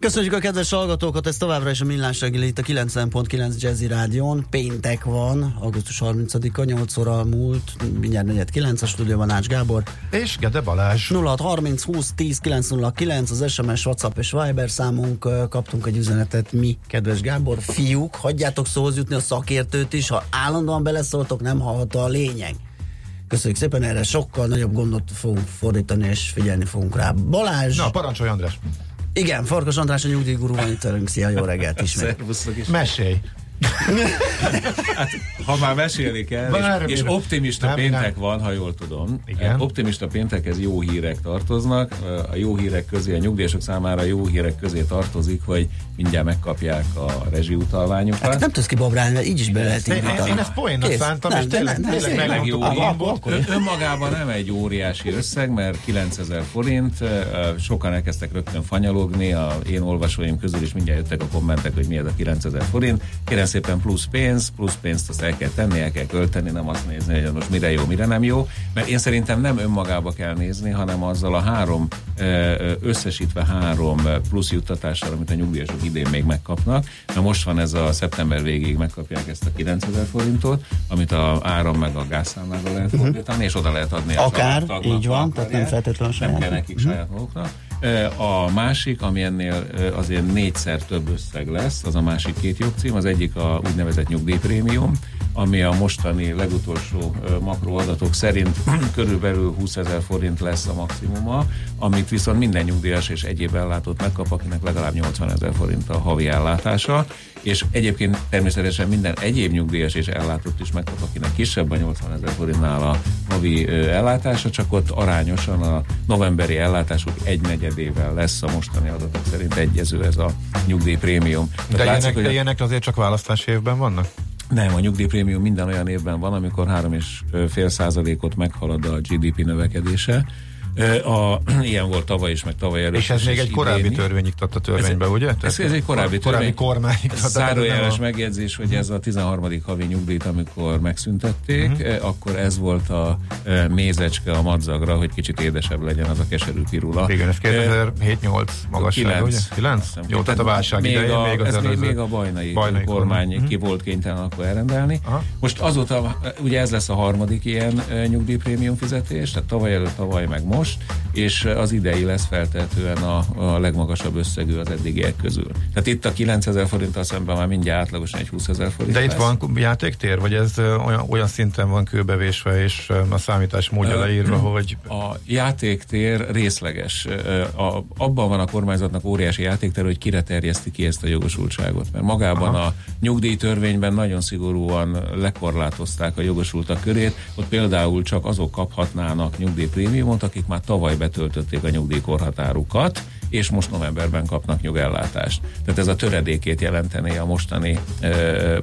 Köszönjük a kedves hallgatókat, ez továbbra is a Millás reggeli itt a 90.9 Jazzy Rádión. Péntek van, augusztus 30-a, 8 óra múlt, mindjárt 49 a stúdióban Ács Gábor. És Gede Balázs. 0630 20 10 909 az SMS, WhatsApp és Viber számunk. Kaptunk egy üzenetet mi, kedves Gábor. Fiúk, hagyjátok szóhoz jutni a szakértőt is, ha állandóan beleszóltok, nem hallható a lényeg. Köszönjük szépen, erre sokkal nagyobb gondot fogunk fordítani, és figyelni fogunk rá. Balázs! Na, parancsolj András! Igen, Farkas András a nyugdíjgurú van itt velünk. Szia, jó reggelt ismét. Mesélj! Hát, ha már mesélni kell, és, és optimista nem, péntek nem. van, ha jól tudom. Igen. Optimista péntekhez jó hírek tartoznak. A jó hírek közé, a nyugdíjasok számára jó hírek közé tartozik, hogy mindjárt megkapják a rezsiutalványokat. Hát nem tudsz kibabrálni, mert így is be lehet indítani. Én ezt poénnak szántam, és tényleg, tényleg jó Önmagában nem egy óriási összeg, mert 9000 forint, sokan elkezdtek rögtön fanyalogni, a én olvasóim közül is mindjárt jöttek a kommentek, hogy mi ez a 9000 forint. Kérem szépen plusz pénz, plusz pénzt azt el kell tenni, el kell költeni, nem azt nézni, hogy most mire jó, mire nem jó, mert én szerintem nem önmagába kell nézni, hanem azzal a három, összesítve három plusz juttatással, amit a nyugdíjasok idén még megkapnak. Na most van ez a szeptember végéig megkapják ezt a 9000 forintot, amit a áram meg a gázszámlára lehet mhm. fordítani, uh-huh. és oda lehet adni Akár, a így van, tehát nem feltétlenül saját. Nem kell nekik uh-huh. saját maguknak. A másik, ami ennél azért négyszer több összeg lesz, az a másik két jogcím, az egyik a úgynevezett nyugdíjprémium, ami a mostani legutolsó makroadatok szerint körülbelül 20 ezer forint lesz a maximuma, amit viszont minden nyugdíjas és egyéb ellátót megkap, akinek legalább 80 ezer forint a havi ellátása, és egyébként természetesen minden egyéb nyugdíjas és ellátott is megkap, akinek kisebb a 80 ezer forintnál a havi ellátása, csak ott arányosan a novemberi ellátásuk egy negyedével lesz a mostani adatok szerint egyező ez a nyugdíjprémium. De, látszik, ilyenek, hogy de ilyenek azért csak választási évben vannak? Nem, a nyugdíjprémium minden olyan évben van, amikor 3,5 százalékot meghalad a GDP növekedése, a, ilyen volt tavaly is, meg tavaly előtt. És ez még egy korábbi idéni. törvény iktat a törvénybe, ez, ugye? Ez, ez egy korábbi, korábbi kormány. Zárójeles a... megjegyzés, hogy ez a 13. havi nyugdíjt, amikor megszüntették, uh-huh. akkor ez volt a mézecske a madzagra, hogy kicsit édesebb legyen az a keserű pirula. Igen, ez 2007-8 magasság, 9. ugye? 9? Jó, tehát a válság még idején, a, még az ez még, még a bajnai, bajnai kormány kormány ki uh-huh. volt kénytelen akkor elrendelni. Aha. Most azóta, ugye ez lesz a harmadik ilyen nyugdíjprémium fizetés, tehát tavaly előtt, tavaly meg most, most, és az idei lesz feltehetően a, a legmagasabb összegű az eddigiek közül. Tehát itt a 9000 forinttal szemben már mindjárt átlagosan egy 20 ezer forint De itt lesz. van játéktér, vagy ez olyan, olyan szinten van kőbevésve, és a számítás módja leírva, hogy... A játéktér részleges. A, abban van a kormányzatnak óriási játéktér, hogy kire terjeszti ki ezt a jogosultságot. Mert magában Aha. a nyugdíjtörvényben nagyon szigorúan lekorlátozták a jogosultak körét, ott például csak azok kaphatnának nyugdíjprémiumot, akik már tavaly betöltötték a nyugdíjkorhatárukat, és most novemberben kapnak nyugellátást. Tehát ez a töredékét jelentené a mostani,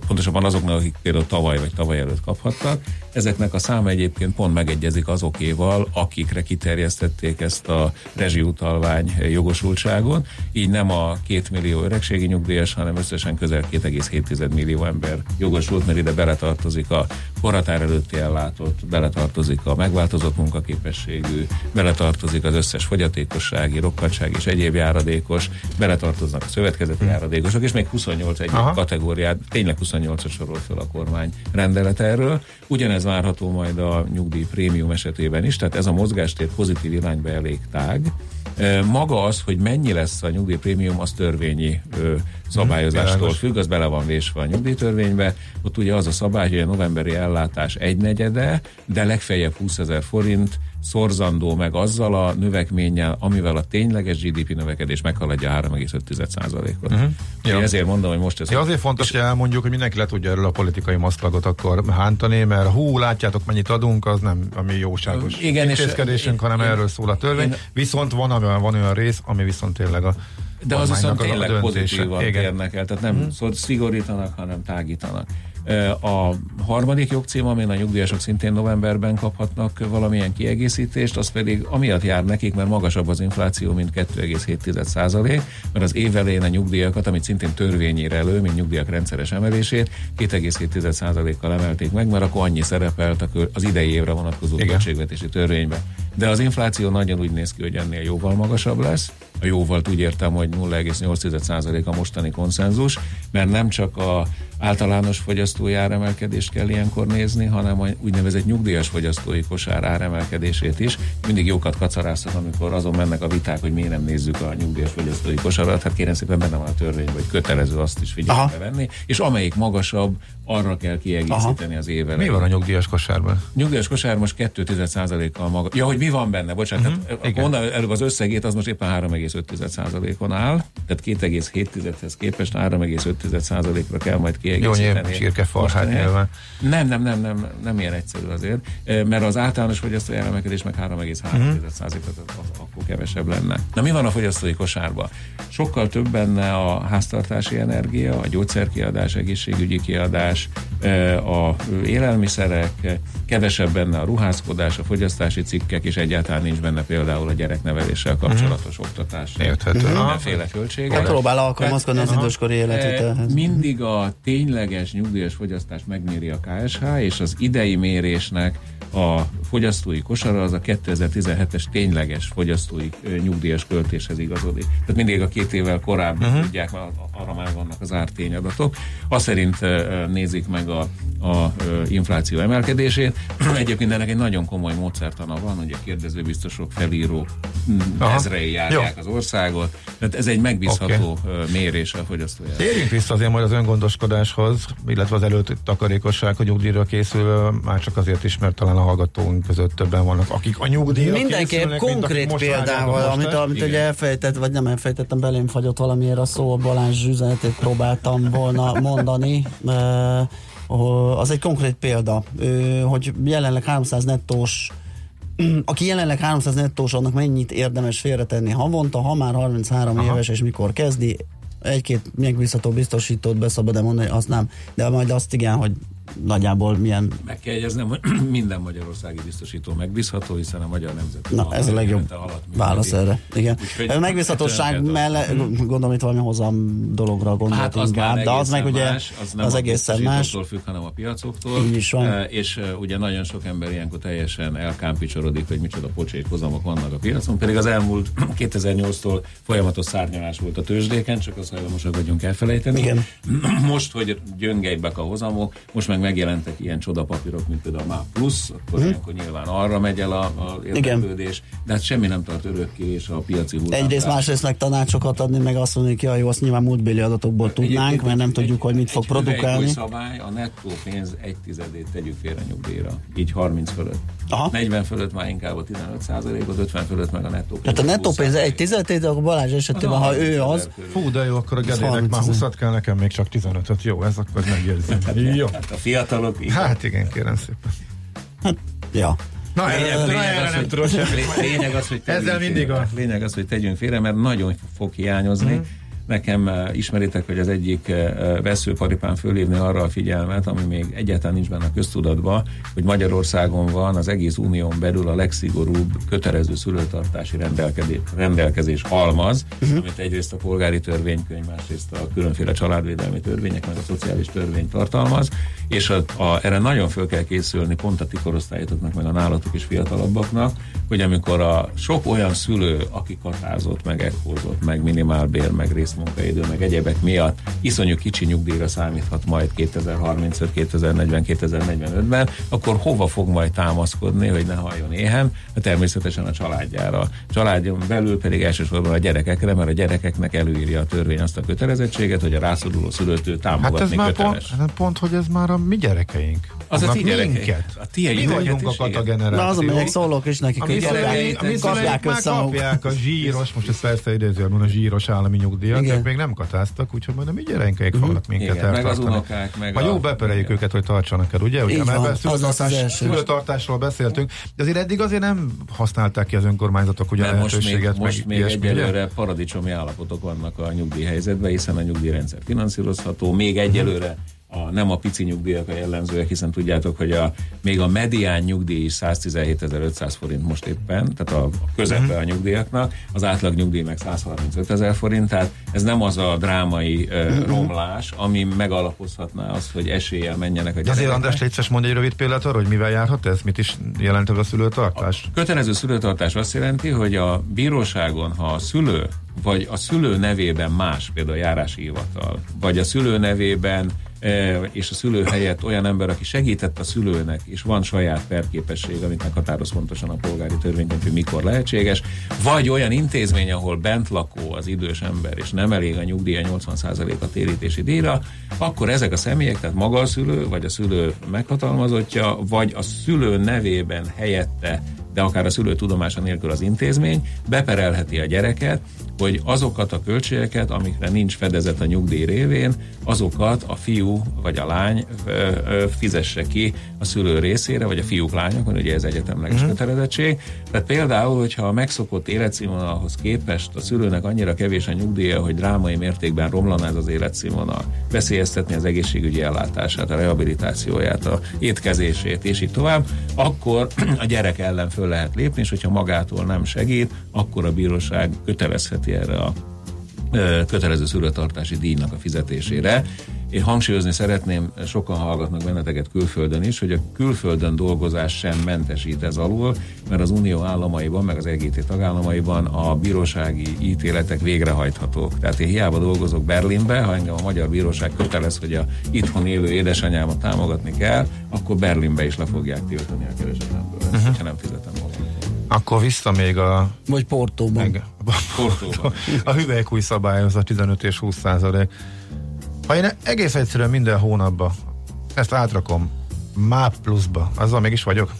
pontosabban azoknak, akik például tavaly vagy tavaly előtt kaphattak. Ezeknek a száma egyébként pont megegyezik azokéval, akikre kiterjesztették ezt a rezsiutalvány jogosultságot. Így nem a két millió öregségi nyugdíjas, hanem összesen közel 2,7 millió ember jogosult, mert ide beletartozik a korhatár előtti ellátott, beletartozik a megváltozott munkaképességű, beletartozik az összes fogyatékossági, rokkantság és egyéb járadékos, beletartoznak a szövetkezeti járadékosok, és még 28 egy kategóriát, tényleg 28-at sorolt fel a kormány rendelet erről. Ugyanez várható majd a nyugdíj prémium esetében is, tehát ez a mozgástér pozitív irányba elég tág. Maga az, hogy mennyi lesz a nyugdíjprémium, az törvényi ö, szabályozástól függ, az bele van vésve a nyugdíjtörvénybe. Ott ugye az a szabály, hogy a novemberi ellátás egynegyede, de legfeljebb 20 ezer forint szorzandó meg azzal a növekménnyel, amivel a tényleges GDP növekedés meghaladja 3,5%-ot. Uh-huh. Ja. Ezért mondom, hogy most ez... Ja, azért fontos, hogy elmondjuk, hogy mindenki le tudja erről a politikai maszklagot akkor hántani, mert hú, látjátok, mennyit adunk, az nem a mi jóságos Igen, intézkedésünk, hanem én, erről szól a törvény. Én, Viszont van, van olyan rész, ami viszont tényleg a de az viszont tényleg pozitívan érnek el, tehát nem hmm. szigorítanak, hanem tágítanak. A harmadik jogcím, amin a nyugdíjasok szintén novemberben kaphatnak valamilyen kiegészítést, az pedig amiatt jár nekik, mert magasabb az infláció, mint 2,7% mert az év elején a nyugdíjakat, amit szintén törvényére elő, mint nyugdíjak rendszeres emelését, 2,7% kal emelték meg, mert akkor annyi szerepelt az idei évre vonatkozó költségvetési törvénybe. De az infláció nagyon úgy néz ki, hogy ennél jóval magasabb lesz. A jóval úgy értem, hogy 0,8% a mostani konszenzus, mert nem csak a általános fogyasztói áremelkedést kell ilyenkor nézni, hanem a úgynevezett nyugdíjas fogyasztói kosár áremelkedését is. Mindig jókat kacarászok, amikor azon mennek a viták, hogy miért nem nézzük a nyugdíjas fogyasztói kosarat. Hát kérem szépen benne van a törvény, hogy kötelező azt is figyelembe venni, és amelyik magasabb, arra kell kiegészíteni Aha. az éve. Mi van a nyugdíjas kosárban? Nyugdíjas kosár most 2,1%-kal maga. Ja, hogy mi van benne? Bocsánat, uh-huh. tehát onnan előbb az összegét, az most éppen 3,5%-on áll, tehát 2,7-hez képest 3,5%-ra kell majd kiegészíteni. Jó, csirkefarhát nyilván. Nem, nem, nem, nem, nem ilyen egyszerű azért, mert az általános fogyasztói emelkedés meg 3,3%-ot uh-huh. akkor kevesebb lenne. Na mi van a fogyasztói kosárban? Sokkal több benne a háztartási energia, a gyógyszerkiadás, egészségügyi kiadás, a élelmiszerek, kevesebb benne a ruházkodás, a fogyasztási cikkek, és egyáltalán nincs benne például a gyerekneveléssel kapcsolatos uh-huh. oktatás. Érthető. Mindenféle költségek. Próbál alkalmazkodni az időskori életvitelhez. Mindig a tényleges nyugdíjas fogyasztás megméri a KSH, és az idei mérésnek a fogyasztói kosara az a 2017-es tényleges fogyasztói nyugdíjas költéshez igazodik. Tehát mindig a két évvel korábban uh-huh. tudják, mert arra már vannak az ártényadatok. Azt szerint nézik meg a, a infláció emelkedését. Egyébként ennek egy nagyon komoly módszertana van, hogy a kérdezőbiztosok, felírók ezrei járják Jó. az országot. Tehát ez egy megbízható okay. mérés a fogyasztói. Térjünk vissza azért majd az öngondoskodáshoz, illetve az előtt takarékosság, hogy nyugdíjra készül, már csak azért is, mert talán a hallgatóink között többen vannak, akik a nyugdíjra Mindenképp konkrét példával, amit, amit ugye elfejtett, vagy nem elfejtettem, belém fagyott valamiért a szó, Balázs üzenetét próbáltam volna mondani. Az egy konkrét példa, hogy jelenleg 300 nettós aki jelenleg 300 nettós, annak mennyit érdemes félretenni havonta, ha már 33 Aha. éves, és mikor kezdi, egy-két megbízható biztosítót beszabad mondani, azt nem, de majd azt igen, hogy nagyjából milyen... Meg kell jegyeznem, hogy minden magyarországi biztosító megbízható, hiszen a Magyar Nemzet Na, ez a legjobb válasz erre. Igen. Úgyhogy a megbízhatóság mellett, gondolom itt valami hozam dologra gondolt hát az inkább, de az meg ugye más, az, nem az egészen más. függ, hanem a piacoktól. Így is van. És ugye nagyon sok ember ilyenkor teljesen elkámpicsorodik, hogy micsoda pocsék hozamok vannak a piacon, pedig az elmúlt 2008-tól folyamatos szárnyalás volt a tőzsdéken, csak az hajlamosak vagyunk elfelejteni. Igen. Most, hogy gyöngeibbek a hozamok, most meg megjelentek ilyen csodapapírok, mint például a MÁ Plus, akkor hmm. ilyenkor nyilván arra megy el a, a érdeklődés, de hát semmi nem tart örökké, és a piaci hullám. Egyrészt másrésztnek tanácsokat adni, meg azt mondani, hogy jó, azt nyilván múltbéli adatokból tudnánk, mert nem egy, tudjuk, hogy mit fog produkálni. Egy szabály, a nettó pénz egy tizedét tegyük félre nyugdíjra, így 30 fölött. Aha. 40 fölött már inkább a 15 százalékot, 50 fölött meg a nettó pénz. Tehát a nettó pénz egy tizedét, akkor Balázs esetében, ha ő az... Fú, de jó, akkor a Gedének már 20 kell, nekem még csak 15-öt. Jó, ez akkor megjegyzem. Hát, jó. Hát a fiatalok... Igen. Hát igen, kérem szépen. Hát, ja. Na, lényeg, lényeg, lényeg, az, hogy, lényeg az, hogy Ezzel mindig a... Lényeg az, hogy tegyünk félre, mert nagyon fog hiányozni. Mm. Nekem eh, ismeritek, hogy az egyik eh, veszőparipán fölírni arra a figyelmet, ami még egyáltalán nincs benne a köztudatban, hogy Magyarországon van az egész unión belül a legszigorúbb kötelező szülőtartási rendelkezés, halmaz, uh-huh. amit egyrészt a polgári törvénykönyv, másrészt a különféle családvédelmi törvények, meg a szociális törvény tartalmaz, és a, a, erre nagyon föl kell készülni pont a ti korosztályotoknak, meg a nálatok is fiatalabbaknak, hogy amikor a sok olyan szülő, aki katázott, meg ekkózott, meg minimálbér, meg részmunkaidő, meg egyebek miatt iszonyú kicsi nyugdíjra számíthat majd 2035, 2040, 2045-ben, akkor hova fog majd támaszkodni, hogy ne halljon éhen? Hát természetesen a családjára. A családjon belül pedig elsősorban a gyerekekre, mert a gyerekeknek előírja a törvény azt a kötelezettséget, hogy a rászoruló szülőtől támogatni hát ez már köteles. Pont, pont, hogy ez már a mi gyerekeink. Az a ti gyerekeink. A ti mi vagyunk a kata generáció. Na az, amelyek szólok is nekik, hogy kapják, össze kapják a zsíros, most ez persze idézőjelben a zsíros állami nyugdíjat, ők még nem katáztak, úgyhogy majd a mi gyerekeink fognak minket Igen, meg az unokák, meg a... jó bepereljük őket, hogy tartsanak el, ugye? Ugye, mert szülőtartásról beszéltünk, de azért eddig azért nem használták ki az önkormányzatok ugye a lehetőséget. Most még, most még egyelőre paradicsomi állapotok vannak a nyugdíjhelyzetben, hiszen a nyugdíjrendszer finanszírozható, még egyelőre a, nem a pici nyugdíjak a jellemzőek, hiszen tudjátok, hogy a, még a medián nyugdíj is 117.500 forint most éppen, tehát a, a közepe mhm. a nyugdíjaknak, az átlag nyugdíj meg 135 ezer forint, tehát ez nem az a drámai uh, romlás, ami megalapozhatná azt, hogy eséllyel menjenek a gyerekek. Azért András létszes mondja egy rövid példát arra, hogy mivel járhat ez? Mit is jelent ez a szülőtartás? A kötelező szülőtartás azt jelenti, hogy a bíróságon, ha a szülő vagy a szülő nevében más, például a járási hivatal, vagy a szülő nevében és a szülő helyett olyan ember, aki segített a szülőnek, és van saját perképesség, amit meghatároz pontosan a polgári törvényben, hogy mikor lehetséges, vagy olyan intézmény, ahol bent lakó az idős ember, és nem elég a nyugdíja 80%-a térítési díjra, akkor ezek a személyek, tehát maga a szülő, vagy a szülő meghatalmazottja, vagy a szülő nevében helyette de akár a szülő tudomása nélkül az intézmény beperelheti a gyereket, hogy azokat a költségeket, amikre nincs fedezet a nyugdíj révén, azokat a fiú vagy a lány ö, ö, fizesse ki a szülő részére, vagy a fiúk, lányok, mert ugye ez egyetemleges mm. kötelezettség. Tehát például, hogyha a megszokott életszínvonalhoz képest a szülőnek annyira kevés a nyugdíja, hogy drámai mértékben romlaná ez az életszínvonal, veszélyeztetni az egészségügyi ellátását, a rehabilitációját, a étkezését, és így tovább, akkor a gyerek ellen föl lehet lépni, és hogyha magától nem segít, akkor a bíróság kötelezheti erre a kötelező szülőtartási díjnak a fizetésére. Én hangsúlyozni szeretném, sokan hallgatnak benneteket külföldön is, hogy a külföldön dolgozás sem mentesít ez alól, mert az Unió államaiban, meg az EGT tagállamaiban a bírósági ítéletek végrehajthatók. Tehát én hiába dolgozok Berlinbe, ha engem a magyar bíróság kötelez, hogy a itthon élő édesanyámat támogatni kell, akkor Berlinbe is le fogják tiltani a keresetemből, uh-huh. ha nem fizetem volna. Akkor vissza még a... Vagy Portóban. Meg, Portóban. a hüvelykúj szabályozat 15 és 20 százalék. Ha én egész egyszerűen minden hónapban ezt átrakom MÁP pluszba, azzal mégis vagyok?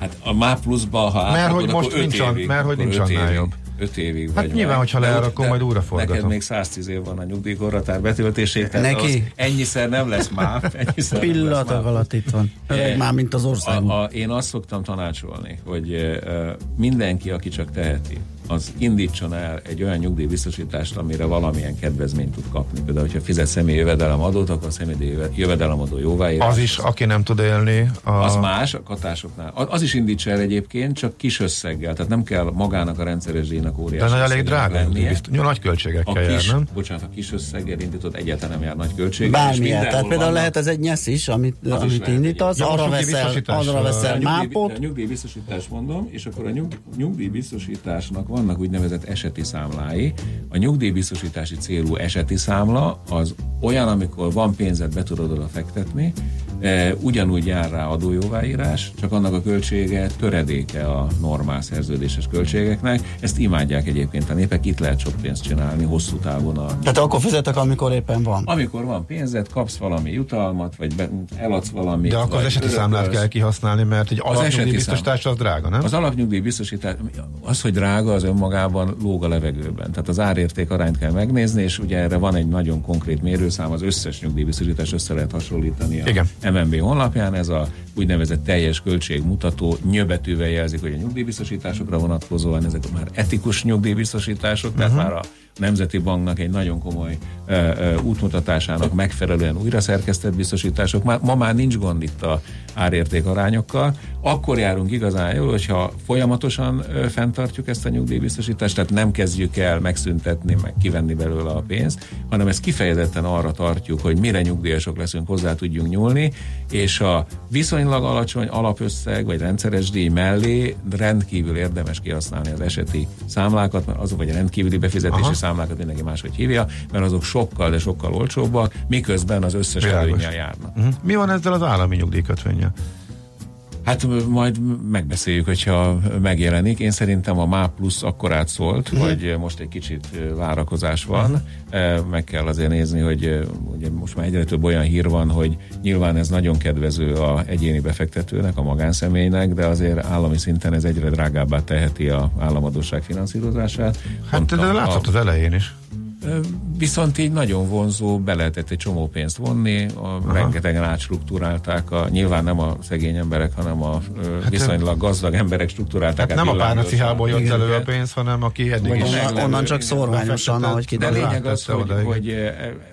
Hát a MÁP pluszba, ha mert hogy most nincs, évig, mert hogy nincs annál jobb. 5 évig hát vagy. nyilván, meg. hogyha leáll, akkor majd újra forgatom. Neked még 110 év van a nyugdíjkorratár betöltését. Neki? Ennyiszer nem lesz MÁP. Ennyiszer Pillanatok alatt itt van. E, már mint az ország. A, a, én azt szoktam tanácsolni, hogy uh, mindenki, aki csak teheti, az indítson el egy olyan nyugdíjbiztosítást, amire valamilyen kedvezményt tud kapni. Például, hogyha fizet személyi jövedelemadót, akkor a személyi jövedelemadó jóváírás. Az is, aki nem tud élni. A... Az más, a katásoknál. Az is indítsa el egyébként, csak kis összeggel. Tehát nem kell magának a rendszeres díjnak óriási. De elég drága. Bizt... Jó, nagy költségekkel a kis, jár, nem? Bocsánat, a kis összeggel indított egyáltalán nem jár nagy költség. Bármilyen. Tehát például vannak... lehet ez egy nyesz is, amit, az amit is indítasz, ja, arra veszel, arra veszel mápot. Nyugdíjbiztosítás mondom, és akkor a nyugdíjbiztosításnak vannak úgynevezett eseti számlái. A nyugdíjbiztosítási célú eseti számla az olyan, amikor van pénzed, be tudod oda fektetni, e, ugyanúgy jár rá adójóváírás, csak annak a költsége töredéke a normál szerződéses költségeknek. Ezt imádják egyébként a népek, itt lehet sok pénzt csinálni hosszú távon. A... Tehát akkor fizetek, amikor éppen van. Amikor van pénzed, kapsz valami jutalmat, vagy be, eladsz valamit. De akkor az eseti örökölsz. számlát kell kihasználni, mert egy alapnyugdíjbiztosítás az drága, nem? Az alapnyugdíjbiztosítás, az, hogy drága, az önmagában lóg a levegőben. Tehát az árérték arányt kell megnézni, és ugye erre van egy nagyon konkrét mérőszám, az összes nyugdíjbiztosítás össze lehet hasonlítani a Igen. MNB honlapján. Ez a úgynevezett teljes költségmutató nyöbetűvel jelzik, hogy a nyugdíjbiztosításokra vonatkozóan ezek már etikus nyugdíjbiztosítások, uh-huh. tehát mhm. már a Nemzeti Banknak egy nagyon komoly uh, uh, útmutatásának megfelelően újra szerkesztett biztosítások. Már, ma már nincs gond itt a árérték arányokkal. Akkor járunk igazán jól, hogyha folyamatosan fenntartjuk ezt a nyugdíjbiztosítást, tehát nem kezdjük el megszüntetni, meg kivenni belőle a pénzt, hanem ezt kifejezetten arra tartjuk, hogy mire nyugdíjasok leszünk, hozzá tudjunk nyúlni, és a viszonylag alacsony alapösszeg vagy rendszeres díj mellé rendkívül érdemes kihasználni az eseti számlákat, mert azok vagy a rendkívüli befizetési Aha számlákat mindenki máshogy hívja, mert azok sokkal, de sokkal olcsóbbak, miközben az összes előnyel járnak. Uh-huh. Mi van ezzel az állami nyugdíjkötvényel? Hát majd megbeszéljük, hogyha megjelenik. Én szerintem a MÁ plusz akkor átszólt, uh-huh. hogy most egy kicsit várakozás van. Meg kell azért nézni, hogy ugye most már egyre több olyan hír van, hogy nyilván ez nagyon kedvező a egyéni befektetőnek, a magánszemélynek, de azért állami szinten ez egyre drágábbá teheti a államadóság finanszírozását. Hát Pont de látszott az elején is. Viszont így nagyon vonzó, be lehetett egy csomó pénzt vonni, a, rengetegen átstruktúrálták, a, nyilván nem a szegény emberek, hanem a hát viszonylag gazdag emberek struktúrálták. Hát nem a párnacihából jött elő a pénz, hanem aki eddig is. Onnan, onnan csak szorványosan, ahogy kiderül. De lényeg az, hogy, hogy,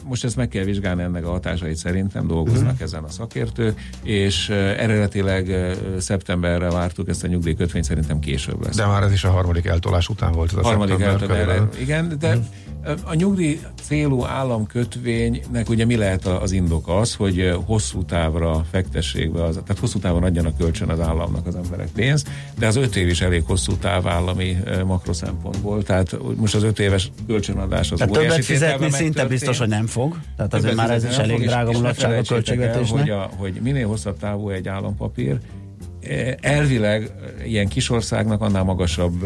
most ezt meg kell vizsgálni ennek a hatásait szerintem, dolgoznak uh-huh. ezen a szakértők, és eredetileg szeptemberre vártuk ezt a nyugdíjkötvényt, szerintem később lesz. De már ez is a harmadik eltolás után volt. Ez a harmadik eltolás, igen, de uh-huh a nyugdíj célú államkötvénynek ugye mi lehet az indok? Az, hogy hosszú távra fektessék be, az, tehát hosszú távon adjanak kölcsön az államnak az emberek pénzt, de az öt év is elég hosszú táv állami szempontból, tehát most az öt éves kölcsönadás az tehát többet fizetni szinte biztos, hogy nem fog, tehát azért már ez is elég drága mulatság a költségvetésnek. Hogy, a, hogy minél hosszabb távú egy állampapír, elvileg ilyen kisországnak annál magasabb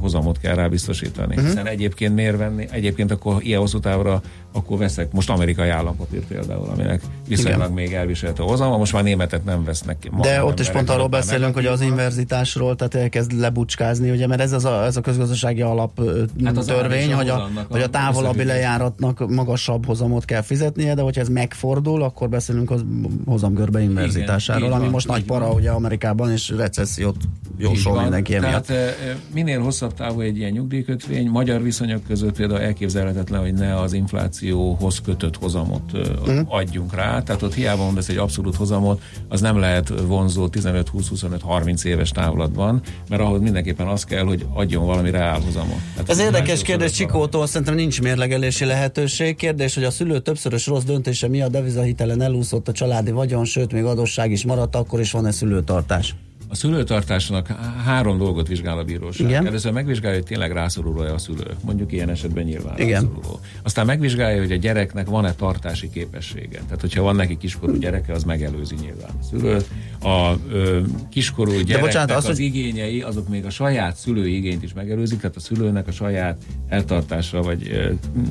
hozamot kell rá biztosítani. Uh-huh. Hiszen egyébként miért venni? Egyébként akkor ilyen hosszú távra akkor veszek most amerikai állampapír például, aminek viszonylag Igen. még elviselhető hozama, most már németet nem vesznek. ki. De ott is pont arról beszélünk, hogy az inverzitásról, tehát elkezd lebucskázni, ugye, mert ez, az a, ez a közgazdasági alap hát az törvény, hogy a, hogy a távolabbi lejáratnak magasabb hozamot kell fizetnie, de hogyha ez megfordul, akkor beszélünk az hozamgörbe inverzitásáról, ami most nagy para ugye Amerikában, és recessziót jósol mindenki emiatt. Tehát minél hosszabb távú egy ilyen nyugdíjkötvény, magyar viszonyok között például elképzelhetetlen, hogy ne az infláció inflációhoz kötött hozamot uh-huh. adjunk rá, tehát ott hiába mondasz egy abszolút hozamot, az nem lehet vonzó 15-20-25-30 éves távlatban, mert ahhoz mindenképpen az kell, hogy adjon valami reálhozamot. Hát Ez érdekes kérdés Csikótól, szerintem nincs mérlegelési lehetőség. Kérdés, hogy a szülő többszörös rossz döntése miatt devizahitelen elúszott a családi vagyon, sőt még adósság is maradt, akkor is van-e szülőtartás? A szülőtartásnak három dolgot vizsgál a bíróság. Igen. Először megvizsgálja, hogy tényleg rászoruló-e a szülő. Mondjuk ilyen esetben nyilván Igen. rászoruló. Aztán megvizsgálja, hogy a gyereknek van-e tartási képessége. Tehát, hogyha van neki kiskorú gyereke, az megelőzi nyilván a szülőt. A ö, kiskorú gyereknek bocsánat, az, az hogy... igényei, azok még a saját szülői igényt is megelőzik, tehát a szülőnek a saját eltartásra, vagy ö,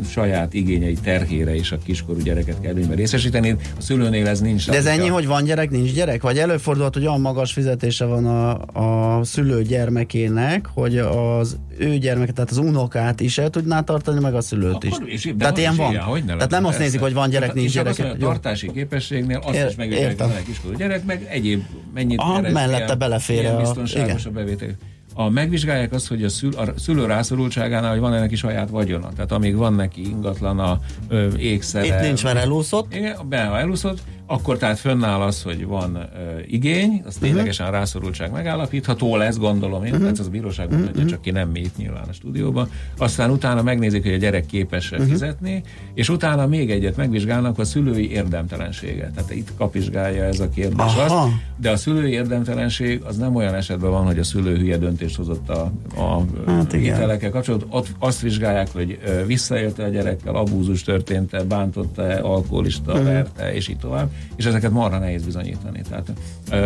saját igényei terhére is a kiskorú gyereket kell előnyben részesíteni. A szülőnél ez nincs. De ez ennyi, hogy van gyerek, nincs gyerek? Vagy előfordulhat, hogy olyan magas fizetése van a, a szülő gyermekének, hogy az ő gyermeke, tehát az unokát is el tudná tartani, meg a szülőt is. is tehát ilyen van. Ilyen, hogy ne tehát nem azt nézik, hogy van gyerek, nincs gyerek. A tartási képességnél azt Ér, is megvizsgálják, van egy kiskorú gyerek, meg egyéb mennyit Aha, mellette belefér a, biztonságos igen. a bevétel a, megvizsgálják azt, hogy a, szül, a szülő rászorultságánál, hogy van-e neki saját vagyona. Tehát amíg van neki ingatlana, ö, ékszere. Itt nincs, mert elúszott. Igen, be, ha elúszott, akkor tehát fönnáll az, hogy van ö, igény, az uh-huh. ténylegesen rászorultság megállapítható lesz, gondolom én, uh-huh. ez az bíróság mondja, uh-huh. csak ki nem mi itt nyilván a stúdióban. Aztán utána megnézik, hogy a gyerek képes uh-huh. fizetni, és utána még egyet megvizsgálnak a szülői érdemtelenséget. Tehát itt kapizsgálja ez a kérdés Aha. azt, de a szülői érdemtelenség az nem olyan esetben van, hogy a szülő hülye döntést hozott a, a hát hitelekkel kapcsolatban. Ott azt vizsgálják, hogy visszaélte a gyerekkel, abúzus történt-e, bántotta-e, alkoholista, uh-huh. verte, és így tovább és ezeket marha nehéz bizonyítani. Tehát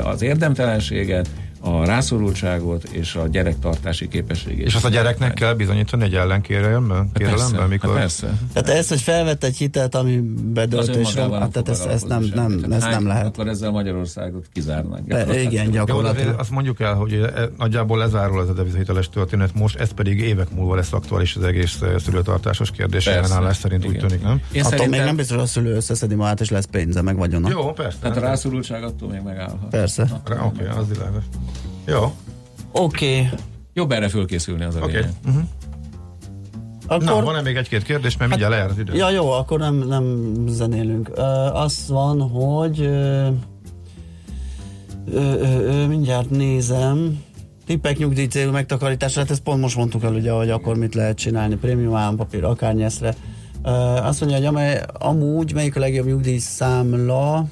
az érdemtelenséget, a rászorultságot és a gyerektartási képességét. És azt a gyereknek kell bizonyítani egy ellenkérelemben? Hát persze, mikor... hát persze. Tehát ez, hogy felvett egy hitelt, ami bedölt, és hát, tehát ezt, ezt nem, nem, ez nem lehet. Akkor ezzel Magyarországot kizárnak. De, igen, gyakorlatilag. Jó, azt mondjuk el, hogy e, nagyjából lezárul ez a devizahiteles történet most, ez pedig évek múlva lesz aktuális az egész e, szülőtartásos kérdés ellenállás szerint igen. úgy tűnik, nem? Én attól szerintem... még nem biztos, hogy a szülő összeszedi magát, és lesz pénze, meg vagyona. Jó, persze. Tehát a rászorultság attól még megállhat. Persze. Oké, az világos. Jó. Oké. Okay. Jobb erre fölkészülni az a okay. Uh-huh. Akkor... Na, van-e még egy-két kérdés, mert mindjárt hát, lejár az idő? Ja, jó, akkor nem, nem zenélünk. Uh, az van, hogy uh, uh, uh, uh, mindjárt nézem. Tippek nyugdíj célú megtakarításra, hát ezt pont most mondtuk el, ugye, hogy akkor mit lehet csinálni, prémium állampapír, akár nyeszre. Uh, azt mondja, hogy amely, amúgy melyik a legjobb nyugdíj számla,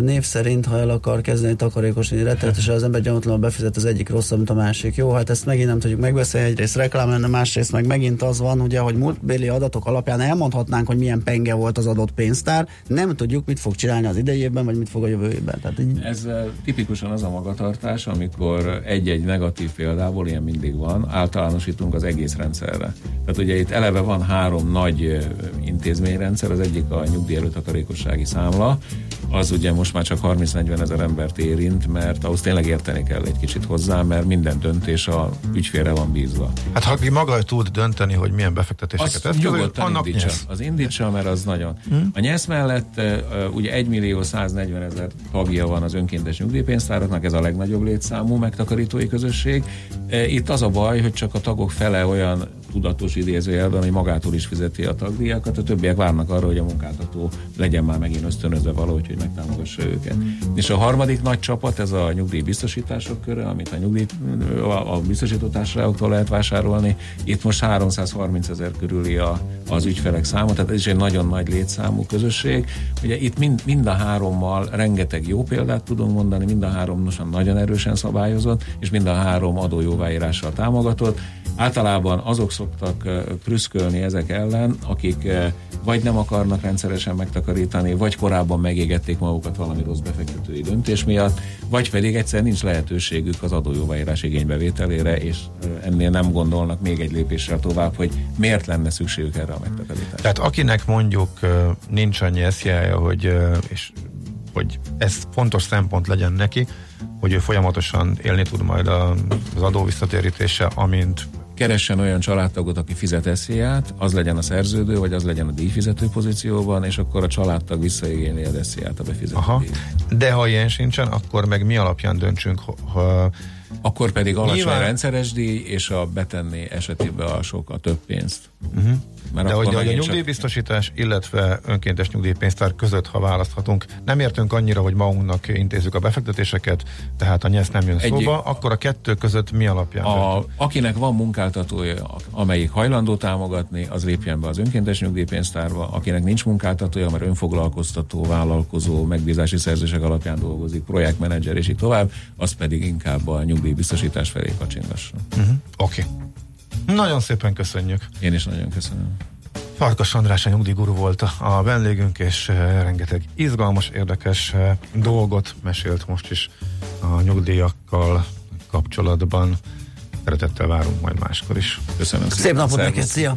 név szerint, ha el akar kezdeni takarékosítani rettenetesen, az ember gyanútlanul befizet az egyik rosszabb, mint a másik. Jó, hát ezt megint nem tudjuk megbeszélni, egyrészt reklám lenne, másrészt meg megint az van, ugye, hogy múltbéli adatok alapján elmondhatnánk, hogy milyen penge volt az adott pénztár, nem tudjuk, mit fog csinálni az idejében, vagy mit fog a jövő évben. Tehát így... Ez tipikusan az a magatartás, amikor egy-egy negatív példából ilyen mindig van, általánosítunk az egész rendszerre. Tehát ugye itt eleve van három nagy intézményrendszer, az egyik a nyugdíj takarékossági számla, az ugye most már csak 30-40 ezer embert érint, mert ahhoz tényleg érteni kell egy kicsit hozzá, mert minden döntés a ügyfélre van bízva. Hát ha maga tud dönteni, hogy milyen befektetéseket az nyugodtan annak indítsa, nyesz. az indítsa, mert az nagyon. Hmm. A nyesz mellett uh, ugye 1 millió 140 ezer tagja van az önkéntes nyugdíjpénztáraknak, ez a legnagyobb létszámú megtakarítói közösség. Itt az a baj, hogy csak a tagok fele olyan tudatos idézőjelben, hogy magától is fizeti a tagdíjakat, a többiek várnak arra, hogy a munkáltató legyen már megint ösztönözve valahogy, hogy megtámogassa őket. És a harmadik nagy csapat, ez a nyugdíjbiztosítások köre, amit a nyugdíj, a, biztosítótársaságoktól lehet vásárolni. Itt most 330 ezer körüli a, az ügyfelek száma, tehát ez is egy nagyon nagy létszámú közösség. Ugye itt mind, mind a hárommal rengeteg jó példát tudunk mondani, mind a három nagyon erősen szabályozott, és mind a három adójóváírással támogatott. Általában azok szoktak prüszkölni ezek ellen, akik vagy nem akarnak rendszeresen megtakarítani, vagy korábban megégették magukat valami rossz befektetői döntés miatt, vagy pedig egyszer nincs lehetőségük az adójóváírás igénybevételére, és ennél nem gondolnak még egy lépéssel tovább, hogy miért lenne szükségük erre a megtakarításra. Tehát akinek mondjuk nincs annyi eszjája, hogy, és, hogy ez fontos szempont legyen neki, hogy ő folyamatosan élni tud majd az adó visszatérítése, amint keressen olyan családtagot, aki fizet esziát, az legyen a szerződő, vagy az legyen a díjfizető pozícióban, és akkor a családtag visszaigényli az esziát a befizető Aha. De ha ilyen sincsen, akkor meg mi alapján döntsünk, ha akkor pedig alacsony Nyilván... rendszeres díj, és a betenni esetében a sokkal több pénzt. Uh-huh. Mert De hogy a nyugdíjbiztosítás, illetve önkéntes nyugdíjpénztár között, ha választhatunk, nem értünk annyira, hogy magunknak intézzük a befektetéseket, tehát a nyesz nem jön Egy, szóba, akkor a kettő között mi alapján? A, akinek van munkáltatója, amelyik hajlandó támogatni, az lépjen be az önkéntes nyugdíjpénztárba, akinek nincs munkáltatója, mert önfoglalkoztató, vállalkozó, megbízási szerzések alapján dolgozik, projektmenedzser és így tovább, az pedig inkább a nyugdíjbiztosítás felé kacsingasson. Uh-huh. Oké. Okay. Nagyon szépen köszönjük. Én is nagyon köszönöm. Farkas András a nyugdíjguru volt a vendégünk, és uh, rengeteg izgalmas, érdekes uh, dolgot mesélt most is a nyugdíjakkal kapcsolatban. Szeretettel várunk majd máskor is. Köszönöm szépen. Szép napot neked, szia!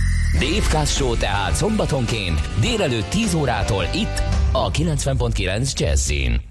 Dave Show tehát szombatonként délelőtt 10 órától itt a 90.9 Jazzin.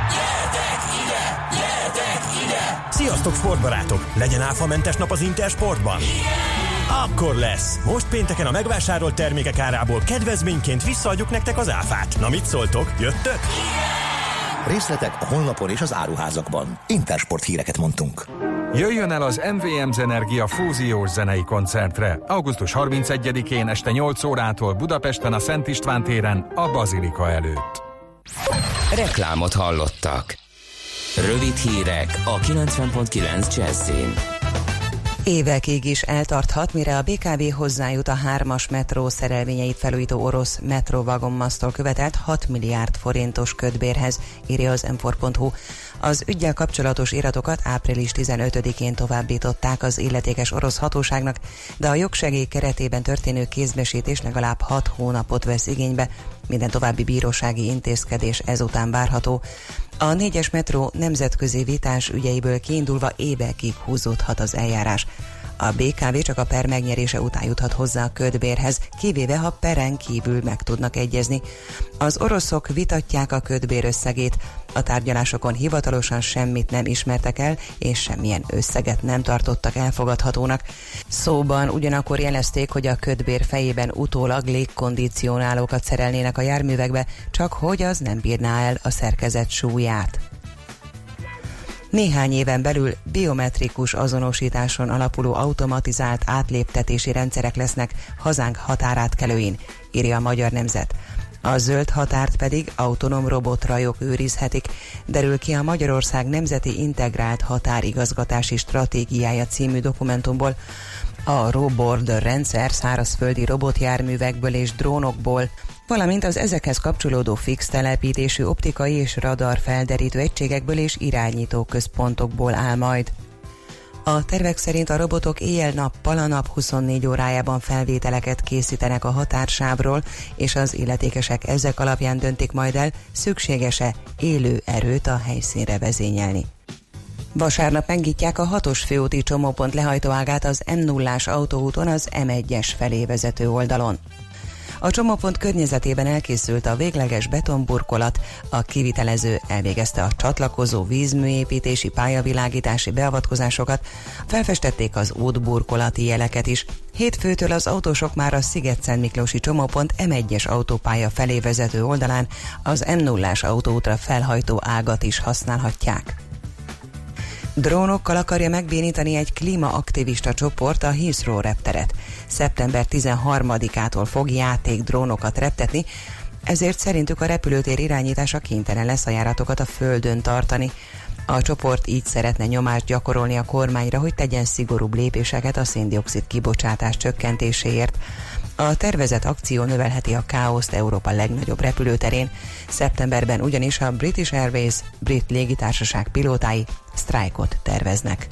Sziasztok sportbarátok! Legyen áfamentes nap az Intersportban? Igen! Akkor lesz! Most pénteken a megvásárolt termékek árából kedvezményként visszaadjuk nektek az áfát. Na mit szóltok? Jöttök? Igen! Részletek a honlapon és az áruházakban. Intersport híreket mondtunk. Jöjjön el az MVM Zenergia fúziós zenei koncertre. Augusztus 31-én este 8 órától Budapesten a Szent István téren a Bazilika előtt. Reklámot hallottak. Rövid hírek a 90.9 Jazzin. Évekig is eltarthat, mire a BKV hozzájut a hármas metró szerelvényeit felújító orosz metróvagonmasztól követelt 6 milliárd forintos ködbérhez, írja az m Az ügyel kapcsolatos iratokat április 15-én továbbították az illetékes orosz hatóságnak, de a jogsegély keretében történő kézbesítés legalább 6 hónapot vesz igénybe, minden további bírósági intézkedés ezután várható. A négyes metró nemzetközi vitás ügyeiből kiindulva évekig húzódhat az eljárás. A BKV csak a per megnyerése után juthat hozzá a ködbérhez, kivéve ha peren kívül meg tudnak egyezni. Az oroszok vitatják a ködbér összegét, a tárgyalásokon hivatalosan semmit nem ismertek el, és semmilyen összeget nem tartottak elfogadhatónak. Szóban ugyanakkor jelezték, hogy a ködbér fejében utólag légkondicionálókat szerelnének a járművekbe, csak hogy az nem bírná el a szerkezet súlyát. Néhány éven belül biometrikus azonosításon alapuló automatizált átléptetési rendszerek lesznek hazánk határátkelőin, írja a Magyar Nemzet. A zöld határt pedig autonóm robotrajok őrizhetik, derül ki a Magyarország Nemzeti Integrált Határigazgatási Stratégiája című dokumentumból, a Roborder rendszer szárazföldi robotjárművekből és drónokból, valamint az ezekhez kapcsolódó fix telepítésű optikai és radar felderítő egységekből és irányító központokból áll majd. A tervek szerint a robotok éjjel-nappal a nap 24 órájában felvételeket készítenek a határsávról, és az illetékesek ezek alapján döntik majd el, szükséges-e élő erőt a helyszínre vezényelni. Vasárnap megnyitják a hatos főúti csomópont lehajtóágát az m 0 autóúton az M1-es felé vezető oldalon. A csomópont környezetében elkészült a végleges betonburkolat, a kivitelező elvégezte a csatlakozó vízműépítési pályavilágítási beavatkozásokat, felfestették az útburkolati jeleket is. Hétfőtől az autósok már a Sziget-Szent Miklósi csomópont M1-es autópálya felé vezető oldalán az m 0 autóútra felhajtó ágat is használhatják. Drónokkal akarja megbénítani egy klímaaktivista csoport a Heathrow repteret. Szeptember 13-ától fog játék drónokat reptetni, ezért szerintük a repülőtér irányítása kénytelen lesz a járatokat a földön tartani. A csoport így szeretne nyomást gyakorolni a kormányra, hogy tegyen szigorúbb lépéseket a széndiokszid kibocsátás csökkentéséért. A tervezett akció növelheti a káoszt Európa legnagyobb repülőterén. Szeptemberben ugyanis a British Airways brit légitársaság pilótái sztrájkot terveznek.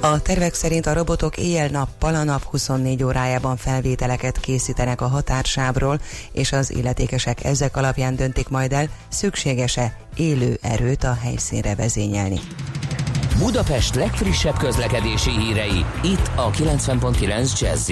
A tervek szerint a robotok éjjel-nappal a nap 24 órájában felvételeket készítenek a határsávról, és az illetékesek ezek alapján döntik majd el, szükséges-e élő erőt a helyszínre vezényelni. Budapest legfrissebb közlekedési hírei, itt a 90.9 jazz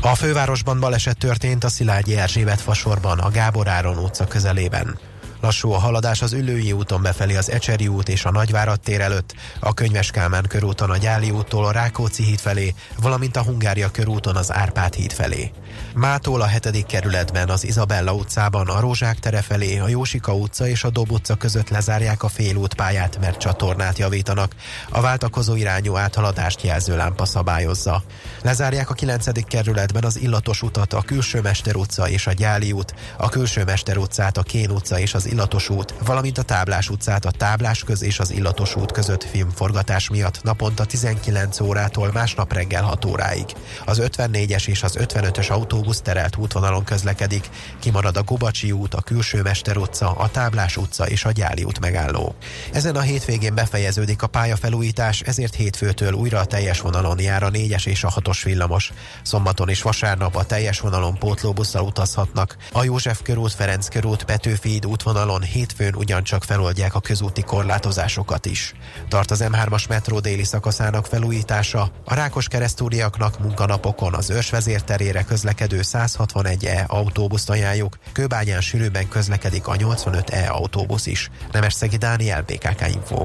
a fővárosban baleset történt a Szilágyi Erzsébet fasorban, a Gábor Áron utca közelében. Lassú a haladás az Ülői úton befelé az Ecseri út és a Nagyvárad tér előtt, a Könyves Kálmán körúton a Gyáli úttól a Rákóczi híd felé, valamint a Hungária körúton az Árpád híd felé. Mától a hetedik kerületben, az Izabella utcában, a Rózsák tere felé, a Jósika utca és a Dob utca között lezárják a félútpályát, mert csatornát javítanak. A váltakozó irányú áthaladást jelző lámpa szabályozza. Lezárják a kilencedik kerületben az Illatos utat, a Külső utca és a Gyáli út, a Külső utcát, a Kén utca és az Illatos út, valamint a Táblás utcát a Táblás köz és az Illatos út között filmforgatás miatt naponta 19 órától másnap reggel 6 óráig. Az 54-es és az 55-ös autóbusz terelt útvonalon közlekedik, kimarad a Gobacsi út, a Külső Mester utca, a Táblás utca és a Gyáli út megálló. Ezen a hétvégén befejeződik a pályafelújítás, ezért hétfőtől újra a teljes vonalon jár a 4-es és a 6-os villamos. Szombaton és vasárnap a teljes vonalon pótlóbusszal utazhatnak. A József körút, Ferenc körút, Petőfi útvonal vonalon hétfőn ugyancsak feloldják a közúti korlátozásokat is. Tart az M3-as metró déli szakaszának felújítása, a Rákos keresztúriaknak munkanapokon az ősvezérterére közlekedő 161E autóbuszt ajánljuk, Kőbányán sűrűben közlekedik a 85E autóbusz is. Szegi Dániel, BKK Info.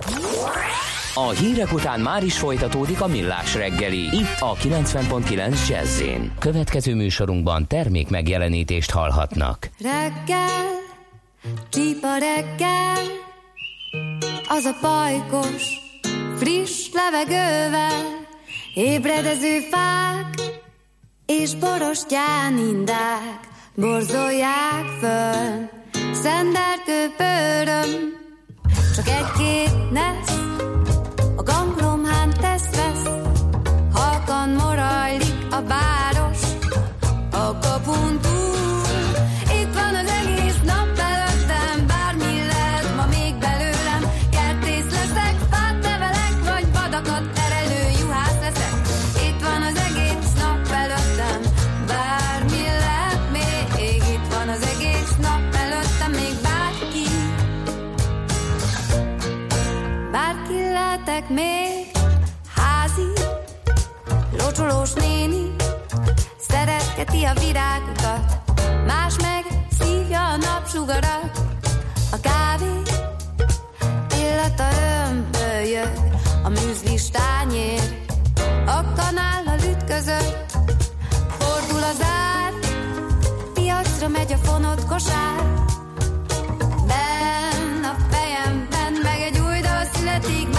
A hírek után már is folytatódik a millás reggeli, itt a 90.9 jazz Következő műsorunkban termék megjelenítést hallhatnak. Reggel Csípa reggel, az a pajkos, friss levegővel, ébredező fák és borostyán indák borzolják föl. Szenderkő pöröm, csak egy-két nesz, a ganglomhán tesz-vesz, halkan morajlik a város, szeretketi a virágokat, más meg szívja a napsugarat, a kávé illata ömbölyög, a műzlis tányér, a kanállal ütközött, fordul az ár, piacra megy a fonott kosár, benn a fejemben meg egy még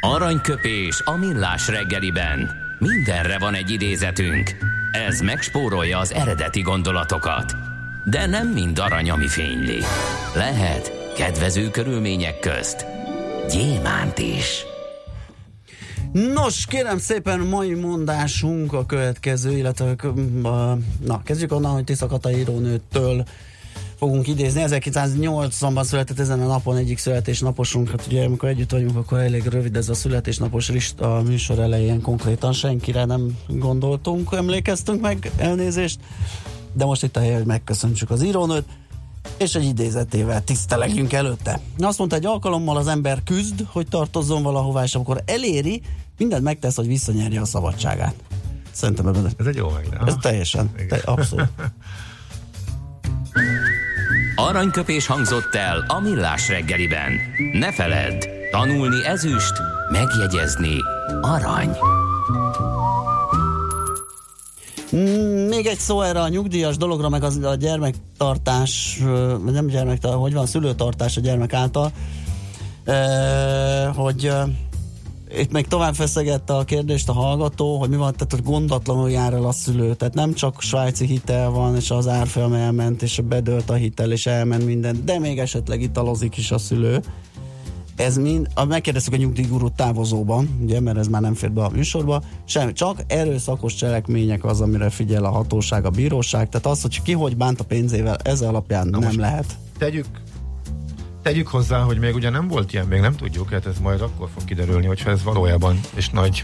aranyköpés a millás reggeliben. Mindenre van egy idézetünk. Ez megspórolja az eredeti gondolatokat. De nem mind arany, ami fényli. Lehet kedvező körülmények közt gyémánt is. Nos, kérem szépen, mai mondásunk a következő, illetve na, kezdjük onnan, hogy Tisza Kata írónőtől fogunk idézni. 1980-ban született ezen a napon egyik születésnaposunk. Hát ugye amikor együtt vagyunk, akkor elég rövid ez a születésnapos lista a műsor elején konkrétan senkire nem gondoltunk, emlékeztünk meg, elnézést. De most itt a hely, hogy megköszöntsük az írónőt és egy idézetével tisztelegjünk előtte. Azt mondta, egy alkalommal az ember küzd, hogy tartozzon valahová, és akkor eléri, mindent megtesz, hogy visszanyerje a szabadságát. Szerintem ebben... Ez egy jó meg, Ez teljesen, te, abszolút. Aranyköpés hangzott el a millás reggeliben. Ne feledd, tanulni ezüst, megjegyezni arany. Mm, még egy szó erre a nyugdíjas dologra, meg az, a gyermektartás, nem gyermektartás, hogy van, szülőtartás a gyermek által, hogy itt még tovább feszegette a kérdést a hallgató, hogy mi van, tehát hogy gondatlanul jár el a szülő. Tehát nem csak svájci hitel van, és az árfolyam elment, és bedőlt a hitel, és elment minden, de még esetleg italozik is a szülő. Ez mind, megkérdeztük a nyugdíjgurút távozóban, ugye, mert ez már nem fér be a műsorba, semmi, csak erőszakos cselekmények az, amire figyel a hatóság, a bíróság, tehát az, hogy ki hogy bánt a pénzével, ez alapján Na nem lehet. Tegyük Tegyük hozzá, hogy még ugye nem volt ilyen, még nem tudjuk, hát ez majd akkor fog kiderülni, hogyha ez valójában és nagy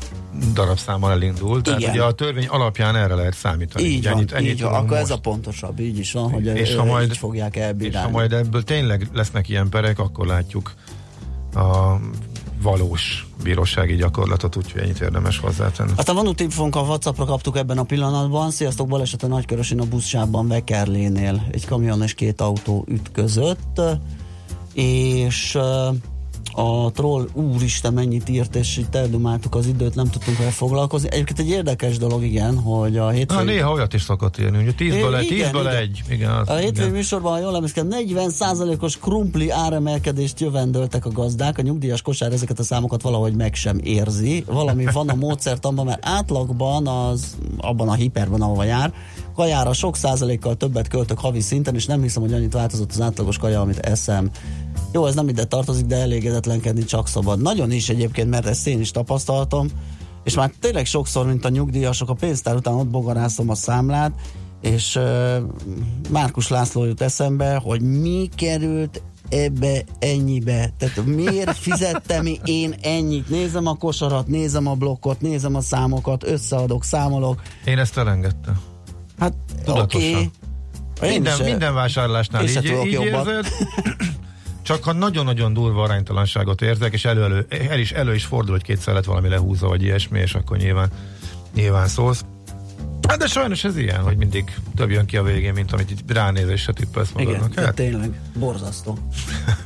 darabszámmal elindul. Tehát Igen. ugye a törvény alapján erre lehet számítani. Így van, ennyit, ennyit így van. akkor most. ez a pontosabb, így is van, hogy és ha majd, így fogják elbírálni. És ha majd ebből tényleg lesznek ilyen perek, akkor látjuk a valós bírósági gyakorlatot, úgyhogy ennyit érdemes hozzátenni. Aztán van útinfónk a Whatsappra kaptuk ebben a pillanatban. Sziasztok, baleset a Nagykörösin a buszsában Vekerlénél. Egy kamion és két autó ütközött és a troll úristen mennyit írt, és itt eldumáltuk az időt, nem tudtunk vele foglalkozni. Egyébként egy érdekes dolog, igen, hogy a hétfői... Na, néha olyat is szokott írni, ugye 10-ből, le, 10-ből egy. Igen, az, a hétfői műsorban, ha jól emlékszem, 40%-os krumpli áremelkedést jövendöltek a gazdák, a nyugdíjas kosár ezeket a számokat valahogy meg sem érzi. Valami van a módszertanban, mert átlagban az, abban a hiperben, ahova jár, kajára sok százalékkal többet költök havi szinten, és nem hiszem, hogy annyit változott az átlagos kaja, amit eszem. Jó, ez nem ide tartozik, de elégedetlenkedni csak szabad. Nagyon is egyébként, mert ezt én is tapasztaltam, és már tényleg sokszor, mint a nyugdíjasok, a pénztár után ott bogarászom a számlát, és uh, Márkus László jut eszembe, hogy mi került ebbe ennyibe. Tehát miért fizettem én ennyit? Nézem a kosarat, nézem a blokkot, nézem a számokat, összeadok, számolok. Én ezt elengedtem. Hát oké. Okay. Minden, minden vásárlásnál így, így érzed, csak ha nagyon-nagyon durva aránytalanságot érzek, és elő, elő, el is, elő is fordul, hogy kétszer lett valami lehúzva, vagy ilyesmi, és akkor nyilván, nyilván szólsz. Hát de sajnos ez ilyen, hogy mindig több jön ki a végén, mint amit itt ránézésre tippelsz magadnak. Igen, hát. tényleg, borzasztó.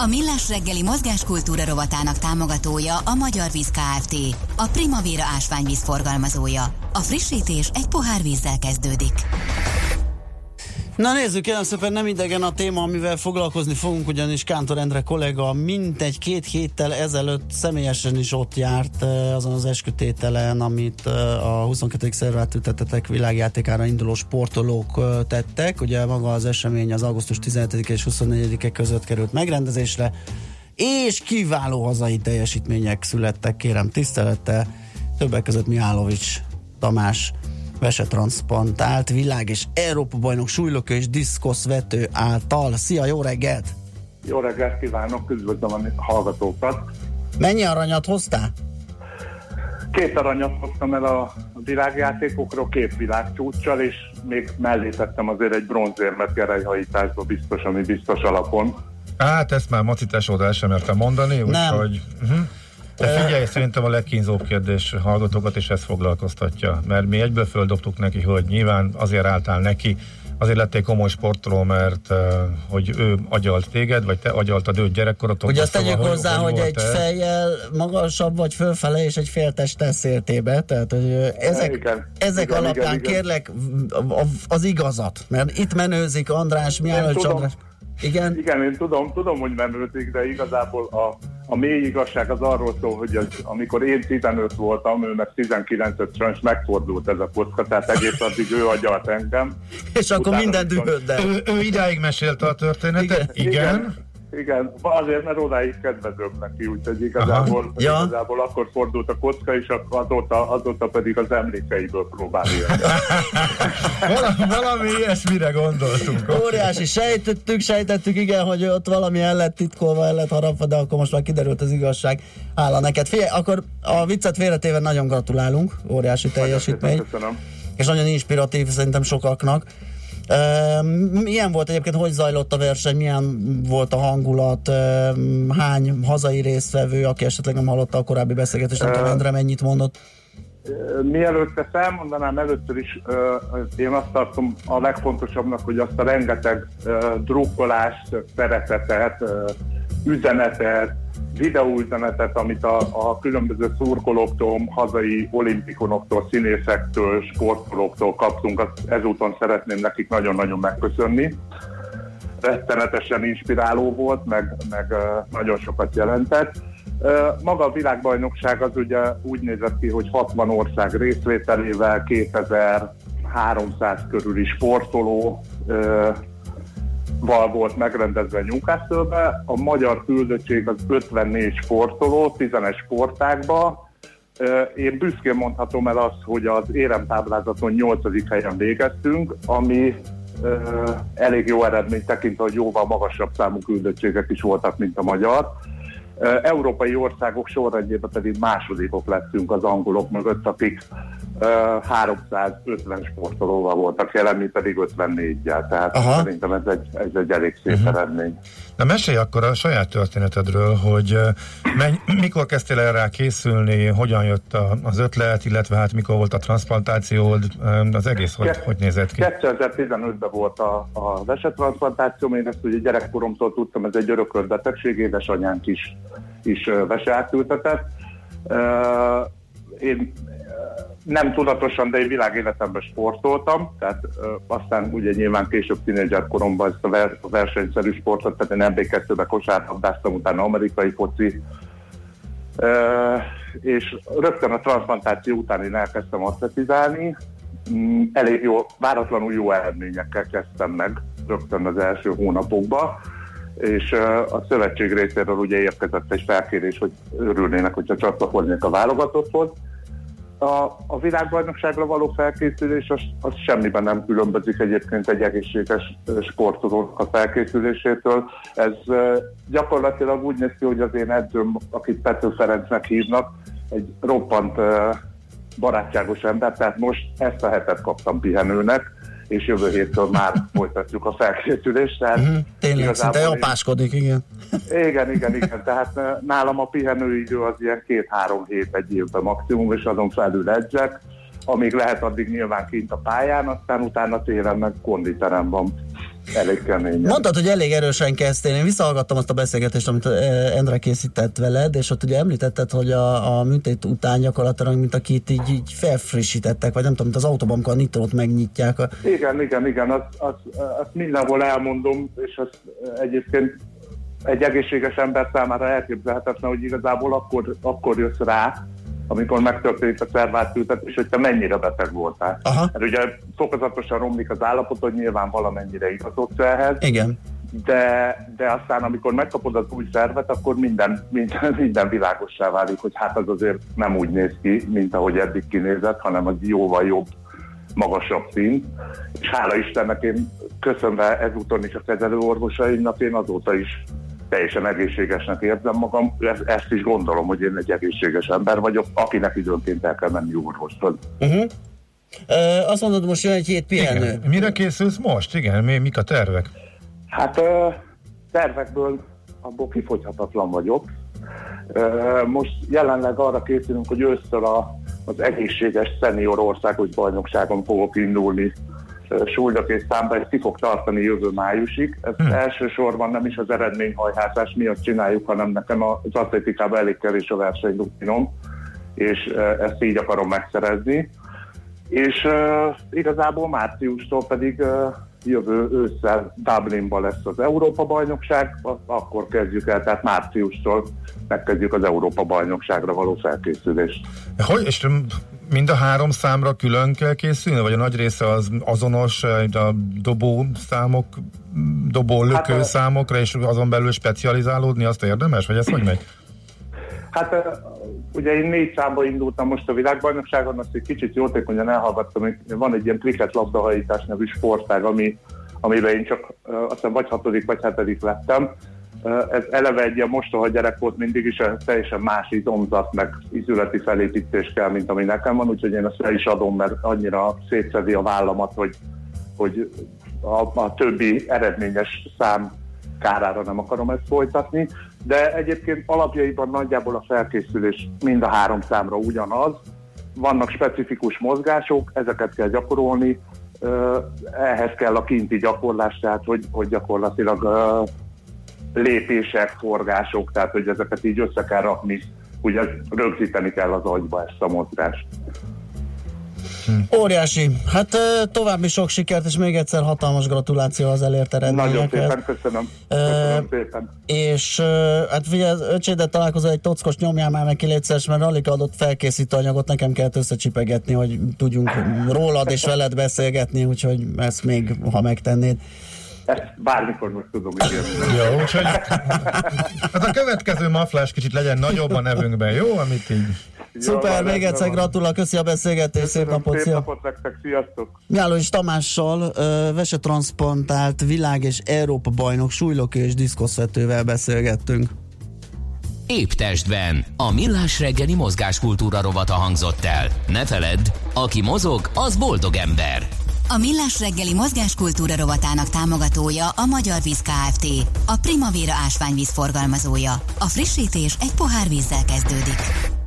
A Millás reggeli mozgáskultúra rovatának támogatója a Magyar Víz Kft. A Primavera ásványvíz forgalmazója. A frissítés egy pohár vízzel kezdődik. Na nézzük, kérem szépen nem idegen a téma, amivel foglalkozni fogunk, ugyanis Kántor Endre kollega mintegy két héttel ezelőtt személyesen is ott járt azon az eskütételen, amit a 22. szervát ütetetek világjátékára induló sportolók tettek. Ugye maga az esemény az augusztus 17 és 24-e között került megrendezésre, és kiváló hazai teljesítmények születtek, kérem tisztelete, többek között Mihálovics Tamás vesetranszplantált világ és Európa bajnok súlylökő és diszkoszvető által. Szia, jó reggelt! Jó reggelt kívánok, üdvözlöm a hallgatókat! Mennyi aranyat hoztál? Két aranyat hoztam el a világjátékokról, két világcsúccsal, és még mellé tettem azért egy bronzérmet gerejhajításba biztos, ami biztos alapon. Hát ezt már Maci tesód el sem mertem mondani, úgyhogy... Uh-huh. De figyelj, szerintem a legkínzóbb kérdés hallgatókat, és ezt foglalkoztatja. Mert mi egyből földobtuk neki, hogy nyilván azért álltál neki, azért lettél komoly sportoló, mert hogy ő agyalt téged, vagy te agyaltad őt gyerekkorotok. Ugye azt tegyük szóval, hozzá, hogy, hogy egy te? fejjel magasabb vagy fölfele, és egy féltest széltébe, tehát hogy ezek, igen, ezek igen, alapján igen, kérlek az igazat, mert itt menőzik András, Mihály András. Igen? Igen, én tudom, tudom, hogy menőzik, de igazából a, a mély igazság az arról szól, hogy az, amikor én 15 voltam, ő meg 19-öt sajnos megfordult ez a kocka, tehát egész addig ő agyalt engem. És akkor minden dühöd, Ő, ő idáig mesélte a történetet? Igen. Igen. Igen. Igen, azért, mert odáig kedvezőbb neki, úgyhogy igazából, ja. igazából akkor fordult a kocka, és azóta, azóta pedig az emlékeiből próbál valami, valami ilyesmire gondoltunk. Óriási, sejtettük, sejtettük, igen, hogy ott valami el lett titkolva, el lett harapva, de akkor most már kiderült az igazság. Hála neked. Figyelj, akkor a viccet félretéve nagyon gratulálunk, óriási teljesítmény. Köszönöm. És nagyon inspiratív szerintem sokaknak. Milyen volt egyébként, hogy zajlott a verseny, milyen volt a hangulat, hány hazai résztvevő, aki esetleg nem hallotta a korábbi beszélgetést, nem tudom, Endre mennyit mondott? Mielőtt ezt elmondanám, először is én azt tartom a legfontosabbnak, hogy azt a rengeteg drukkolást, szeretetet, üzenetet, videóüzenetet, amit a, a különböző szurkolóktól, hazai olimpikonoktól, színészektől, sportolóktól kaptunk, azt ezúton szeretném nekik nagyon-nagyon megköszönni. Rettenetesen inspiráló volt, meg, meg nagyon sokat jelentett. Maga a világbajnokság az ugye úgy nézett ki, hogy 60 ország részvételével, 2300 körüli sportoló val volt megrendezve Newcastle-be. A magyar küldöttség az 54 sportoló, 10-es sportákba. Én büszkén mondhatom el azt, hogy az éremtáblázaton 8. helyen végeztünk, ami elég jó eredmény tekintve, hogy jóval magasabb számú küldöttségek is voltak, mint a magyar. Európai országok sorrendjében pedig másodikok lettünk az angolok mögött, akik 350 sportolóval voltak jelen, mi pedig 54-jel, tehát Aha. szerintem ez egy, ez egy elég szép uh-huh. eredmény. Na mesélj akkor a saját történetedről, hogy menny, mikor kezdtél erre készülni, hogyan jött a, az ötlet, illetve hát mikor volt a transplantációd, az egész hogy, Ke- hogy nézett ki? 2015-ben volt a, a vesetransplantáció, én ezt ugye gyerekkoromtól tudtam, ez egy örökölt betegség, édesanyánk is, is vese átültetett. Én nem tudatosan, de én világéletemben sportoltam, tehát ö, aztán ugye nyilván később tínédzser koromban ezt a, ver, a versenyszerű sportot, tehát én MB2-be kosárlabdáztam, utána amerikai foci, ö, és rögtön a transplantáció után én elkezdtem atletizálni, mm, elég jó, váratlanul jó eredményekkel kezdtem meg rögtön az első hónapokban, és a szövetség részéről ugye érkezett egy felkérés, hogy örülnének, hogyha csatlakoznék a válogatotthoz, a, a világbajnokságra való felkészülés az, az semmiben nem különbözik egyébként egy egészséges sportolónak a felkészülésétől. Ez gyakorlatilag úgy néz ki, hogy az én edzőm, akit Pető Ferencnek hívnak, egy roppant barátságos ember, tehát most ezt a hetet kaptam pihenőnek, és jövő héttől már folytatjuk a felkészülést. Tehát uh-huh. Tényleg, szinte apáskodik, igen. Igen, igen, igen. Tehát nálam a pihenőidő az ilyen két-három hét egy évben maximum, és azon felül edzek, amíg lehet, addig nyilván kint a pályán, aztán utána télen meg konditeremben elég kemény. Mondtad, hogy elég erősen kezdtél. Én visszahallgattam azt a beszélgetést, amit Endre készített veled, és ott ugye említetted, hogy a, a műtét után gyakorlatilag, mint akit így, így felfrissítettek, vagy nem tudom, mint az autóban, amikor a nitrót megnyitják. A... Igen, igen, igen, azt, azt, azt mindenhol elmondom, és azt egyébként egy egészséges ember számára elképzelhetetlen, hogy igazából akkor, akkor jössz rá, amikor megtörténik a szervátültetés, hogy te mennyire beteg voltál. Aha. Mert ugye fokozatosan romlik az állapot, hogy nyilván valamennyire igazodsz ehhez. Igen. De, de aztán, amikor megkapod az új szervet, akkor minden, minden, minden világossá válik, hogy hát az azért nem úgy néz ki, mint ahogy eddig kinézett, hanem az jóval jobb, magasabb szint. És hála Istennek én köszönve ezúton is a kezelőorvosaimnak, én azóta is teljesen egészségesnek érzem magam, ezt is gondolom, hogy én egy egészséges ember vagyok, akinek időnként el kell menni orvoshoz. Uh-huh. Uh, azt mondod, most jön egy hét pihenő. Igen. Mire készülsz most? Igen, mi, mik a tervek? Hát uh, tervekből abból kifogyhatatlan vagyok. Uh, most jelenleg arra készülünk, hogy ősztől a, az egészséges szenior országos bajnokságon fogok indulni súlyok és számba, ez ki fog tartani jövő májusig. Ez hmm. elsősorban nem is az eredményhajházás miatt csináljuk, hanem nekem az atlétikában elég kevés a versenyrutinom, és ezt így akarom megszerezni. És uh, igazából márciustól pedig uh, jövő ősszel Dublinban lesz az Európa-bajnokság, akkor kezdjük el, tehát márciustól megkezdjük az Európa-bajnokságra való felkészülést. Hogy, és mind a három számra külön kell készülni, vagy a nagy része az azonos, a dobó számok, dobó lökő hát, számokra, és azon belül specializálódni, azt érdemes, vagy ez hogy megy? Hát ugye én négy számba indultam most a világbajnokságon, azt egy kicsit jótékonyan elhallgattam, hogy van egy ilyen kriket labdahajítás nevű sportág, ami, amiben én csak azt hiszem vagy hatodik, vagy hetedik lettem, ez eleve egy ilyen mostoha gyerek volt mindig is, teljesen más izomzat, meg izületi felépítés kell, mint ami nekem van, úgyhogy én ezt el is adom, mert annyira szétszedi a vállamat, hogy, hogy a, a többi eredményes szám kárára nem akarom ezt folytatni, de egyébként alapjaiban nagyjából a felkészülés mind a három számra ugyanaz. Vannak specifikus mozgások, ezeket kell gyakorolni, ehhez kell a kinti gyakorlás, tehát hogy, hogy gyakorlatilag lépések, forgások, tehát hogy ezeket így össze kell rakni, ugye rögzíteni kell az agyba ezt a mozgást. Hm. Óriási. Hát további sok sikert, és még egyszer hatalmas gratuláció az elért eredményekhez. Nagyon szépen köszönöm. köszönöm szépen. És hát figyelj, öcsédet találkozol egy tockos nyomjál már neki létszeres, mert Rallika adott felkészítő anyagot, nekem kellett összecsipegetni, hogy tudjunk rólad és veled beszélgetni, úgyhogy ezt még, ha megtennéd. Ezt bármikor most tudom ígérni. Jó, úgyhogy hát a következő maflás kicsit legyen nagyobb a nevünkben, jó? Amit így... Szuper, még egyszer gratulál, köszi a beszélgetést, szép napot, szép napot nektek, sziasztok! Miállós Tamással uh, vesetranszplantált világ és Európa bajnok súlylökő és diszkoszvetővel beszélgettünk. Épp testben. A millás reggeli mozgáskultúra rovata hangzott el. Ne feledd, aki mozog, az boldog ember. A Millás reggeli mozgáskultúra rovatának támogatója a Magyar Víz Kft. A Primavera ásványvíz forgalmazója. A frissítés egy pohár vízzel kezdődik.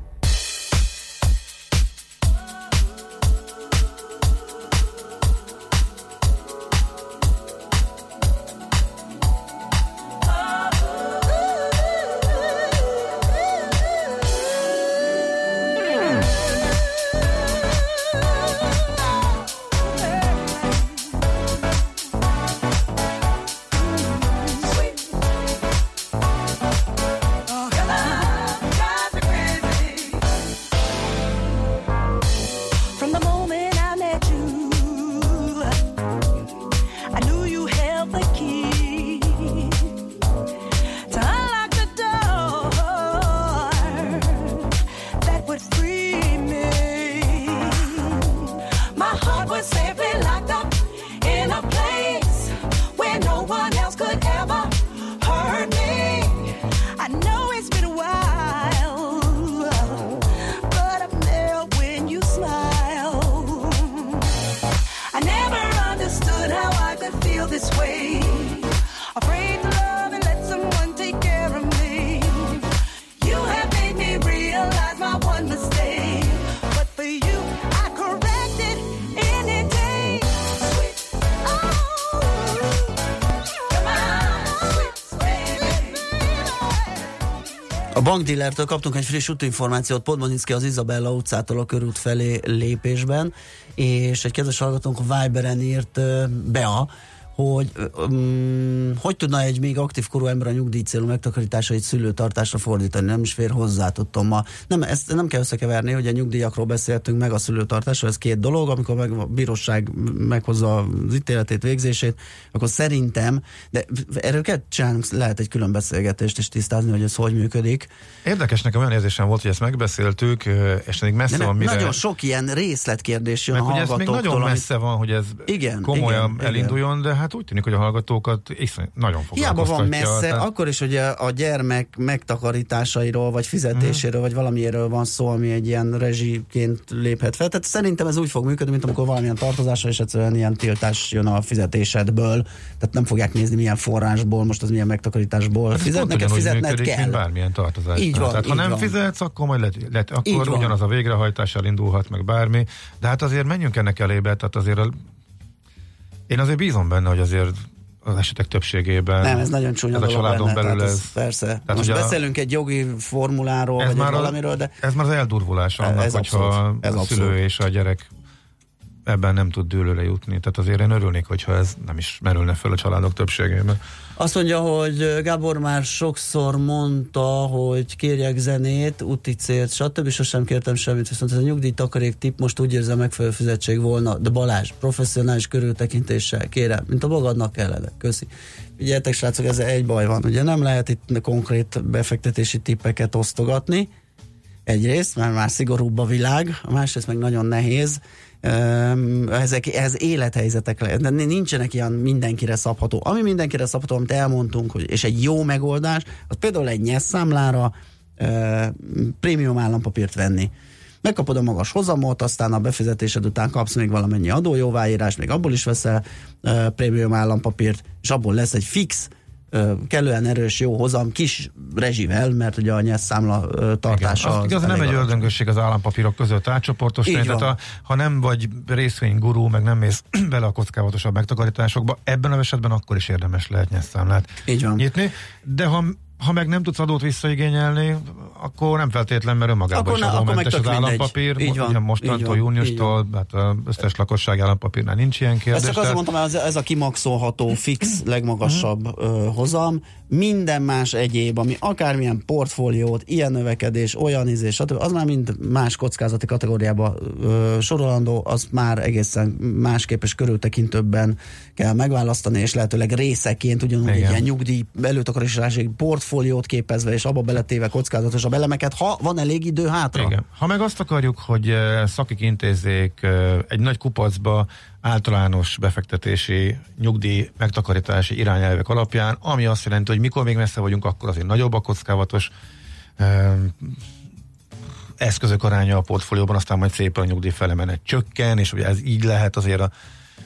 Bankdillertől kaptunk egy friss útinformációt. Podmanicki az Izabella utcától a körút felé lépésben, és egy kedves hallgatónk Viberen írt Bea, hogy um, hogy tudna egy még aktív korú ember a nyugdíj célú megtakarításait szülőtartásra fordítani, nem is fér hozzá, tudtam ma. Nem, ezt nem kell összekeverni, hogy a nyugdíjakról beszéltünk meg a szülőtartásról, ez két dolog, amikor meg a bíróság meghozza az ítéletét, végzését, akkor szerintem, de erről kell csinálnunk, lehet egy külön beszélgetést és tisztázni, hogy ez hogy működik. Érdekes nekem olyan érzésem volt, hogy ezt megbeszéltük, és még messze de van mire... Nagyon sok ilyen részletkérdés jön meg, a hogy ez még nagyon messze van, hogy ez igen, komolyan igen, elinduljon, igen. de hát úgy tűnik, hogy a hallgatókat iszony, nagyon Hiába van messze, tehát... akkor is, hogy a, a gyermek megtakarításairól, vagy fizetéséről, mm. vagy valamiről van szó, ami egy ilyen rezsiként léphet fel. Tehát szerintem ez úgy fog működni, mint amikor valamilyen tartozásra, és egyszerűen ilyen tiltás jön a fizetésedből. Tehát nem fogják nézni, milyen forrásból, most az milyen megtakarításból hát fizetnek, ezt fizetned működik, kell. Mint bármilyen tartozás. Így van, Tehát ha nem van. fizetsz, akkor majd lehet, lehet akkor ugyanaz a végrehajtás elindulhat, meg bármi. De hát azért menjünk ennek elébe, tehát azért a én azért bízom benne, hogy azért az esetek többségében. Nem, ez nagyon csúnya ez a családon benne, belül ez, ez, persze. Tehát Most beszélünk a, egy jogi formuláról, ez vagy már valamiről, de... Ez már az eldurvulás annak, ez hogyha abszolút, ez a szülő abszolút. és a gyerek ebben nem tud dőlőre jutni. Tehát azért én örülnék, hogyha ez nem is merülne föl a családok többségében. Azt mondja, hogy Gábor már sokszor mondta, hogy kérjek zenét, úti célt, stb. Sosem kértem semmit, viszont ez a nyugdíj takarék tip most úgy érzem megfelelő fizetség volna. De Balázs, professzionális körültekintéssel, kérem, mint a magadnak kellene. Köszi. Figyeljetek, srácok, ez egy baj van. Ugye nem lehet itt konkrét befektetési tippeket osztogatni, egyrészt, mert már szigorúbb a világ, a másrészt meg nagyon nehéz, ezek, ez élethelyzetek, de nincsenek ilyen mindenkire szabható. Ami mindenkire szabható, amit elmondtunk, hogy, és egy jó megoldás, az például egy nyesszámlára prémium állampapírt venni. Megkapod a magas hozamot, aztán a befizetésed után kapsz még valamennyi adójóváírás, még abból is veszel prémium állampapírt, és abból lesz egy fix kellően erős jó hozam, kis rezsivel, mert ugye a nyelvszámla tartása... Igen, az, igaz, nem egy ördöngösség az állampapírok között átcsoportosítani, tehát a, ha nem vagy részvénygurú, meg nem mész bele a kockávatosabb megtakarításokba, ebben a esetben akkor is érdemes lehet nyelvszámlát nyitni, de ha ha meg nem tudsz adót visszaigényelni, akkor nem feltétlen, mert önmagában akkor is adómentes az állampapír. Így van, Ugye mostantól, júniustól, hát összes lakosság állampapírnál nincs ilyen kérdés. Ezt csak azért mondtam, ez, ez a kimaxolható, fix, legmagasabb uh, hozam, minden más egyéb, ami akármilyen portfóliót, ilyen növekedés, olyan izés, stb., az már mind más kockázati kategóriába ö, sorolandó, az már egészen másképp és körültekintőbben kell megválasztani, és lehetőleg részeként ugyanúgy Igen. ilyen nyugdíj előtakarítási portfóliót képezve, és abba beletéve kockázatosabb elemeket, ha van elég idő hátra. Igen. Ha meg azt akarjuk, hogy szakik intézzék egy nagy kupacba általános befektetési, nyugdíj, megtakarítási irányelvek alapján, ami azt jelenti, hogy mikor még messze vagyunk, akkor azért nagyobb a kockávatos eszközök aránya a portfólióban, aztán majd szépen a nyugdíj felemenet csökken, és ugye ez így lehet azért a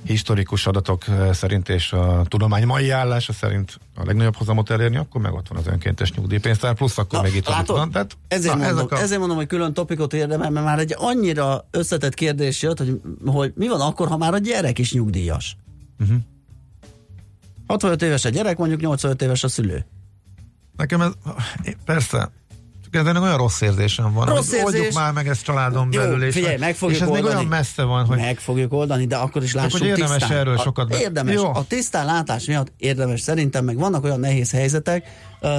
historikus adatok eh, szerint és a tudomány mai állása szerint a legnagyobb hozamot elérni, akkor meg ott van az önkéntes nyugdíjpénztár, plusz akkor na, még itt látod, van. Tehát, ezért, na, mondom, a... ezért mondom, hogy külön topikot érdemel, mert már egy annyira összetett kérdés jött, hogy, hogy mi van akkor, ha már a gyerek is nyugdíjas? Uh-huh. 65 éves a gyerek, mondjuk 85 éves a szülő. Nekem ez, persze, ennek olyan rossz érzésem van. Rossz érzés. Oldjuk már meg ezt családon Jó, belül. És, figyelj, meg fogjuk és ez oldani. még olyan messze van, hogy... Meg fogjuk oldani, de akkor is lássuk hogy érdemes tisztán. erről sokat... Be... Érdemes. Jó. A tisztán látás miatt érdemes szerintem, meg vannak olyan nehéz helyzetek. Uh,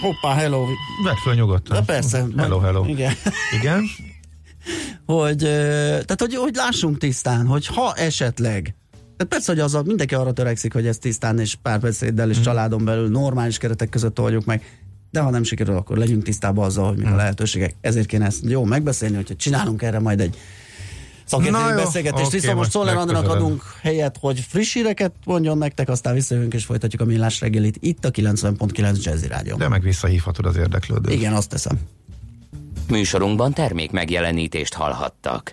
hoppá, hello. Vedd föl nyugodtan. De persze. Hello, hello. Igen. Igen. hogy, tehát, hogy, hogy lássunk tisztán, hogy ha esetleg tehát persze, hogy az a, mindenki arra törekszik, hogy ezt tisztán és párbeszéddel és hmm. családon belül normális keretek között oldjuk meg de ha nem sikerül, akkor legyünk tisztában azzal, hogy mi a hmm. lehetőségek. Ezért kéne ezt jó megbeszélni, hogyha csinálunk erre majd egy szakértői beszélgetést. Okay, Viszont most Szoller Andrának adunk helyet, hogy friss híreket mondjon nektek, aztán visszajövünk és folytatjuk a millás reggelit itt a 90.9 Jazzy Rádió. De meg visszahívhatod az érdeklődőt. Igen, azt teszem. Műsorunkban termék megjelenítést hallhattak.